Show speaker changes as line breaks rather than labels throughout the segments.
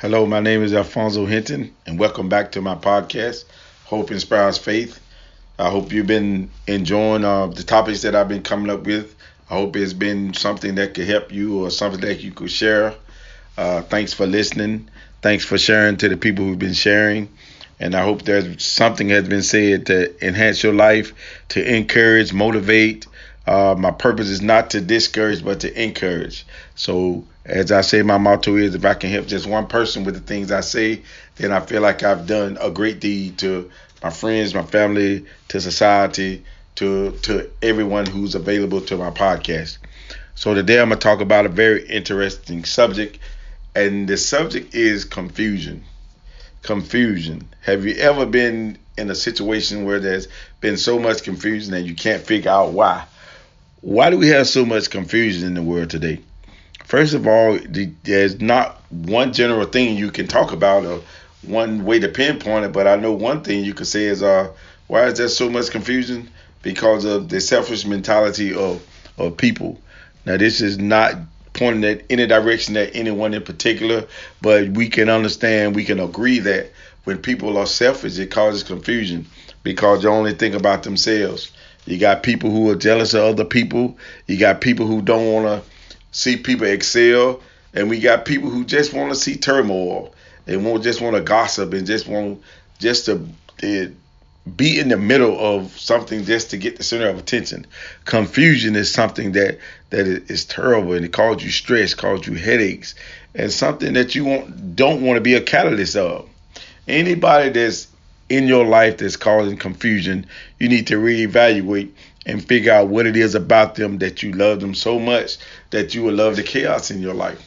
Hello, my name is Alfonso Hinton, and welcome back to my podcast, Hope Inspires Faith. I hope you've been enjoying uh, the topics that I've been coming up with. I hope it's been something that could help you or something that you could share. Uh, thanks for listening. Thanks for sharing to the people who've been sharing. And I hope there's something has been said to enhance your life, to encourage, motivate. Uh, my purpose is not to discourage, but to encourage. So as I say, my motto is if I can help just one person with the things I say, then I feel like I've done a great deed to my friends, my family, to society, to to everyone who's available to my podcast. So today I'm gonna talk about a very interesting subject, and the subject is confusion. Confusion. Have you ever been in a situation where there's been so much confusion that you can't figure out why? Why do we have so much confusion in the world today? First of all, there's not one general thing you can talk about or one way to pinpoint it, but I know one thing you could say is, uh, why is there so much confusion? Because of the selfish mentality of, of people. Now, this is not pointing at any direction at anyone in particular, but we can understand, we can agree that when people are selfish, it causes confusion because they only think about themselves. You got people who are jealous of other people. You got people who don't want to see people excel, and we got people who just want to see turmoil. They won't just want to gossip and just want just to eh, be in the middle of something just to get the center of attention. Confusion is something that that is terrible and it causes you stress, causes you headaches, and something that you want, don't want to be a catalyst of. Anybody that's in your life that's causing confusion, you need to reevaluate and figure out what it is about them that you love them so much that you will love the chaos in your life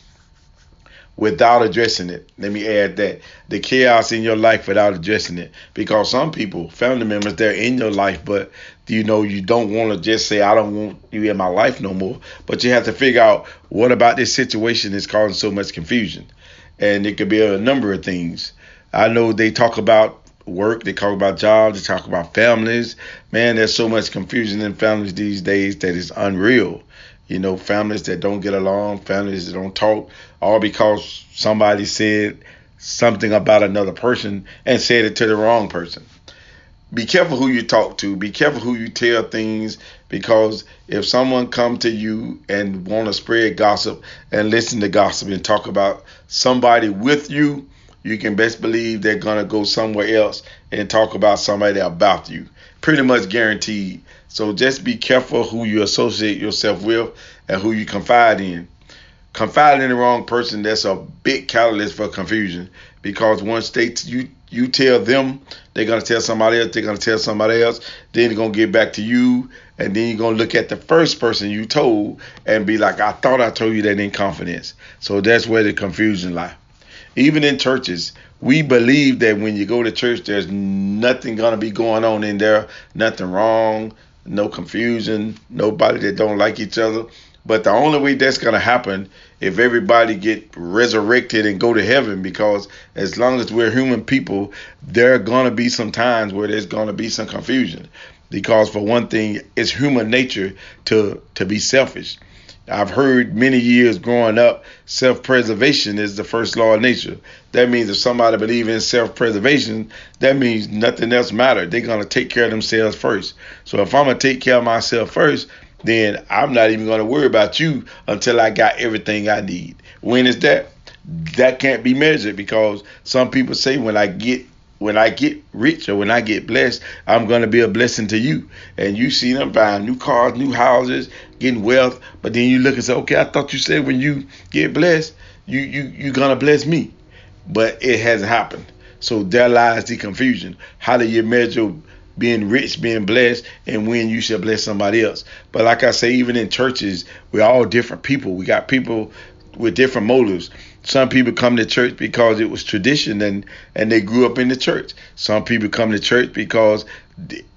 without addressing it. Let me add that the chaos in your life without addressing it. Because some people, family members, they're in your life, but you know, you don't want to just say, I don't want you in my life no more. But you have to figure out what about this situation is causing so much confusion. And it could be a number of things. I know they talk about work, they talk about jobs, they talk about families. Man, there's so much confusion in families these days that is unreal. You know, families that don't get along, families that don't talk, all because somebody said something about another person and said it to the wrong person. Be careful who you talk to. Be careful who you tell things because if someone come to you and want to spread gossip and listen to gossip and talk about somebody with you, you can best believe they're gonna go somewhere else and talk about somebody about you. Pretty much guaranteed. So just be careful who you associate yourself with and who you confide in. Confide in the wrong person, that's a big catalyst for confusion because once they you you tell them, they're gonna tell somebody else, they're gonna tell somebody else, then they're gonna get back to you, and then you're gonna look at the first person you told and be like, I thought I told you that in confidence. So that's where the confusion lies. Even in churches, we believe that when you go to church, there's nothing gonna be going on in there, nothing wrong, no confusion, nobody that don't like each other. But the only way that's gonna happen if everybody get resurrected and go to heaven, because as long as we're human people, there are gonna be some times where there's gonna be some confusion. Because for one thing, it's human nature to to be selfish. I've heard many years growing up, self-preservation is the first law of nature. That means if somebody believes in self-preservation, that means nothing else matters. They're gonna take care of themselves first. So if I'm gonna take care of myself first, then I'm not even gonna worry about you until I got everything I need. When is that? That can't be measured because some people say when I get when I get rich or when I get blessed, I'm gonna be a blessing to you. And you see them buying new cars, new houses, getting wealth, but then you look and say, okay, I thought you said when you get blessed, you you you gonna bless me, but it hasn't happened. So there lies the confusion. How do you measure being rich, being blessed, and when you should bless somebody else? But like I say, even in churches, we're all different people. We got people with different motives. Some people come to church because it was tradition and and they grew up in the church. Some people come to church because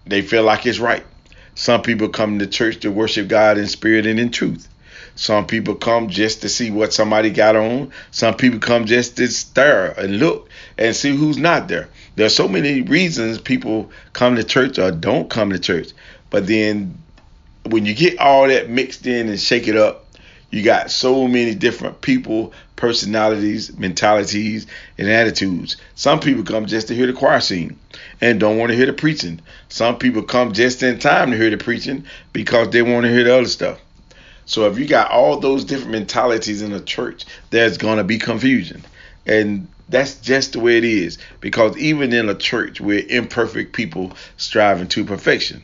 they feel like it's right. Some people come to church to worship God in spirit and in truth. Some people come just to see what somebody got on. Some people come just to stare and look and see who's not there. There are so many reasons people come to church or don't come to church. But then when you get all that mixed in and shake it up, You got so many different people, personalities, mentalities, and attitudes. Some people come just to hear the choir sing and don't want to hear the preaching. Some people come just in time to hear the preaching because they want to hear the other stuff. So if you got all those different mentalities in a church, there's going to be confusion. And that's just the way it is. Because even in a church, we're imperfect people striving to perfection.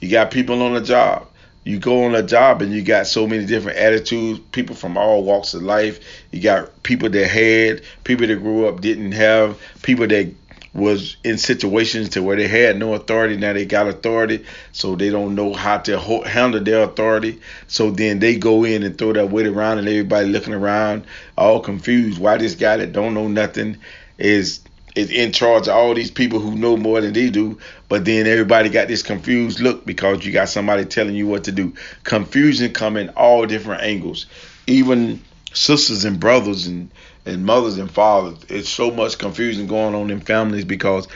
You got people on a job. You go on a job and you got so many different attitudes, people from all walks of life. You got people that had, people that grew up didn't have, people that was in situations to where they had no authority now they got authority so they don't know how to handle their authority so then they go in and throw that weight around and everybody looking around all confused why this guy that don't know nothing is is in charge of all these people who know more than they do but then everybody got this confused look because you got somebody telling you what to do confusion come in all different angles even sisters and brothers and and mothers and fathers. It's so much confusion going on in families because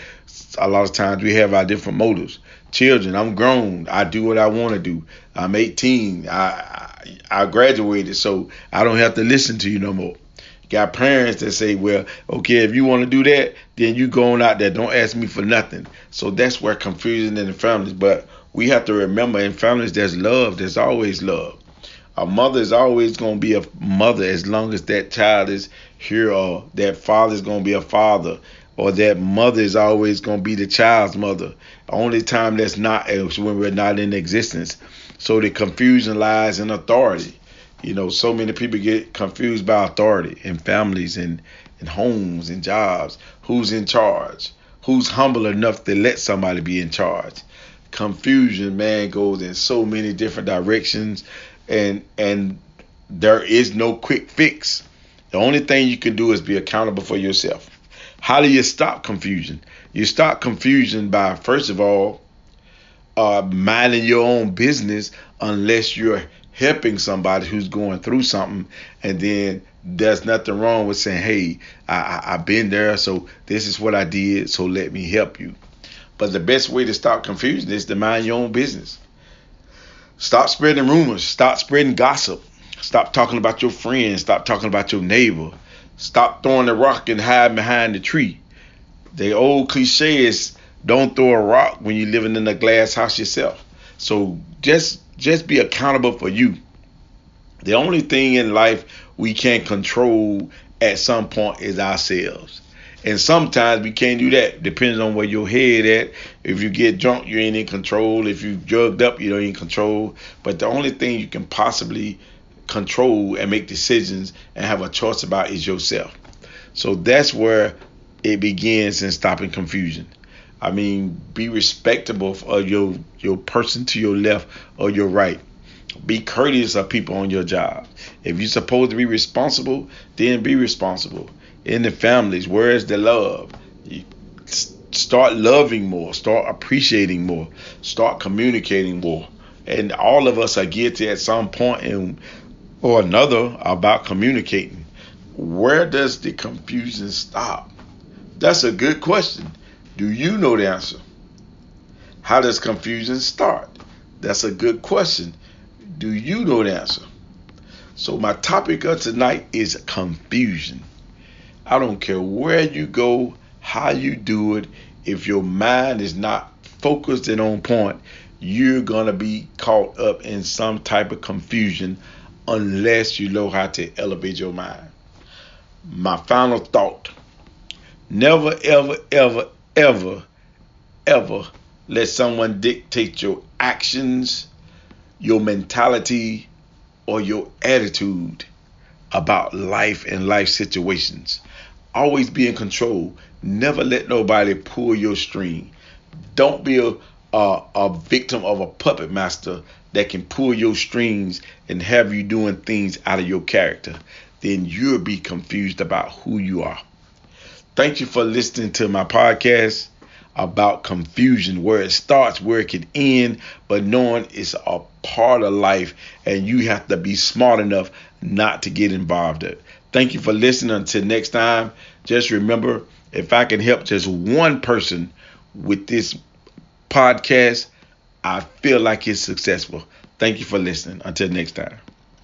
a lot of times we have our different motives. Children, I'm grown. I do what I want to do. I'm 18. I, I I graduated, so I don't have to listen to you no more. Got parents that say, well, okay, if you want to do that, then you going out there. Don't ask me for nothing. So that's where confusion in the families. But we have to remember in families, there's love. There's always love. A mother is always going to be a mother as long as that child is here or that father is going to be a father or that mother is always going to be the child's mother. The only time that's not is when we're not in existence. So the confusion lies in authority. You know, so many people get confused by authority in families and in homes and jobs. Who's in charge? Who's humble enough to let somebody be in charge? Confusion, man, goes in so many different directions and and there is no quick fix. The only thing you can do is be accountable for yourself. How do you stop confusion? You stop confusion by, first of all, uh, minding your own business unless you're helping somebody who's going through something. And then there's nothing wrong with saying, hey, I, I've been there, so this is what I did, so let me help you. But the best way to stop confusion is to mind your own business. Stop spreading rumors. Stop spreading gossip. Stop talking about your friends. Stop talking about your neighbor. Stop throwing the rock and hide behind the tree. The old cliche is don't throw a rock when you're living in a glass house yourself. So just just be accountable for you. The only thing in life we can't control at some point is ourselves. And sometimes we can't do that, depending on where your head at. If you get drunk, you ain't in control. If you drugged up, you don't in control. But the only thing you can possibly control and make decisions and have a choice about is yourself. So that's where it begins in stopping confusion. I mean, be respectable of uh, your your person to your left or your right. Be courteous of people on your job. If you're supposed to be responsible, then be responsible. In the families, where is the love? You start loving more, start appreciating more, start communicating more. And all of us are guilty at some point in or another about communicating. Where does the confusion stop? That's a good question. Do you know the answer? How does confusion start? That's a good question. Do you know the answer? So, my topic of tonight is confusion. I don't care where you go, how you do it, if your mind is not focused and on point, you're going to be caught up in some type of confusion unless you know how to elevate your mind. My final thought never, ever, ever, ever, ever let someone dictate your actions, your mentality, or your attitude about life and life situations. Always be in control. Never let nobody pull your string. Don't be a, a, a victim of a puppet master that can pull your strings and have you doing things out of your character, then you'll be confused about who you are. Thank you for listening to my podcast about confusion, where it starts, where it can end, but knowing it's a part of life and you have to be smart enough not to get involved in it. Thank you for listening. Until next time, just remember if I can help just one person with this podcast, I feel like it's successful. Thank you for listening. Until next time.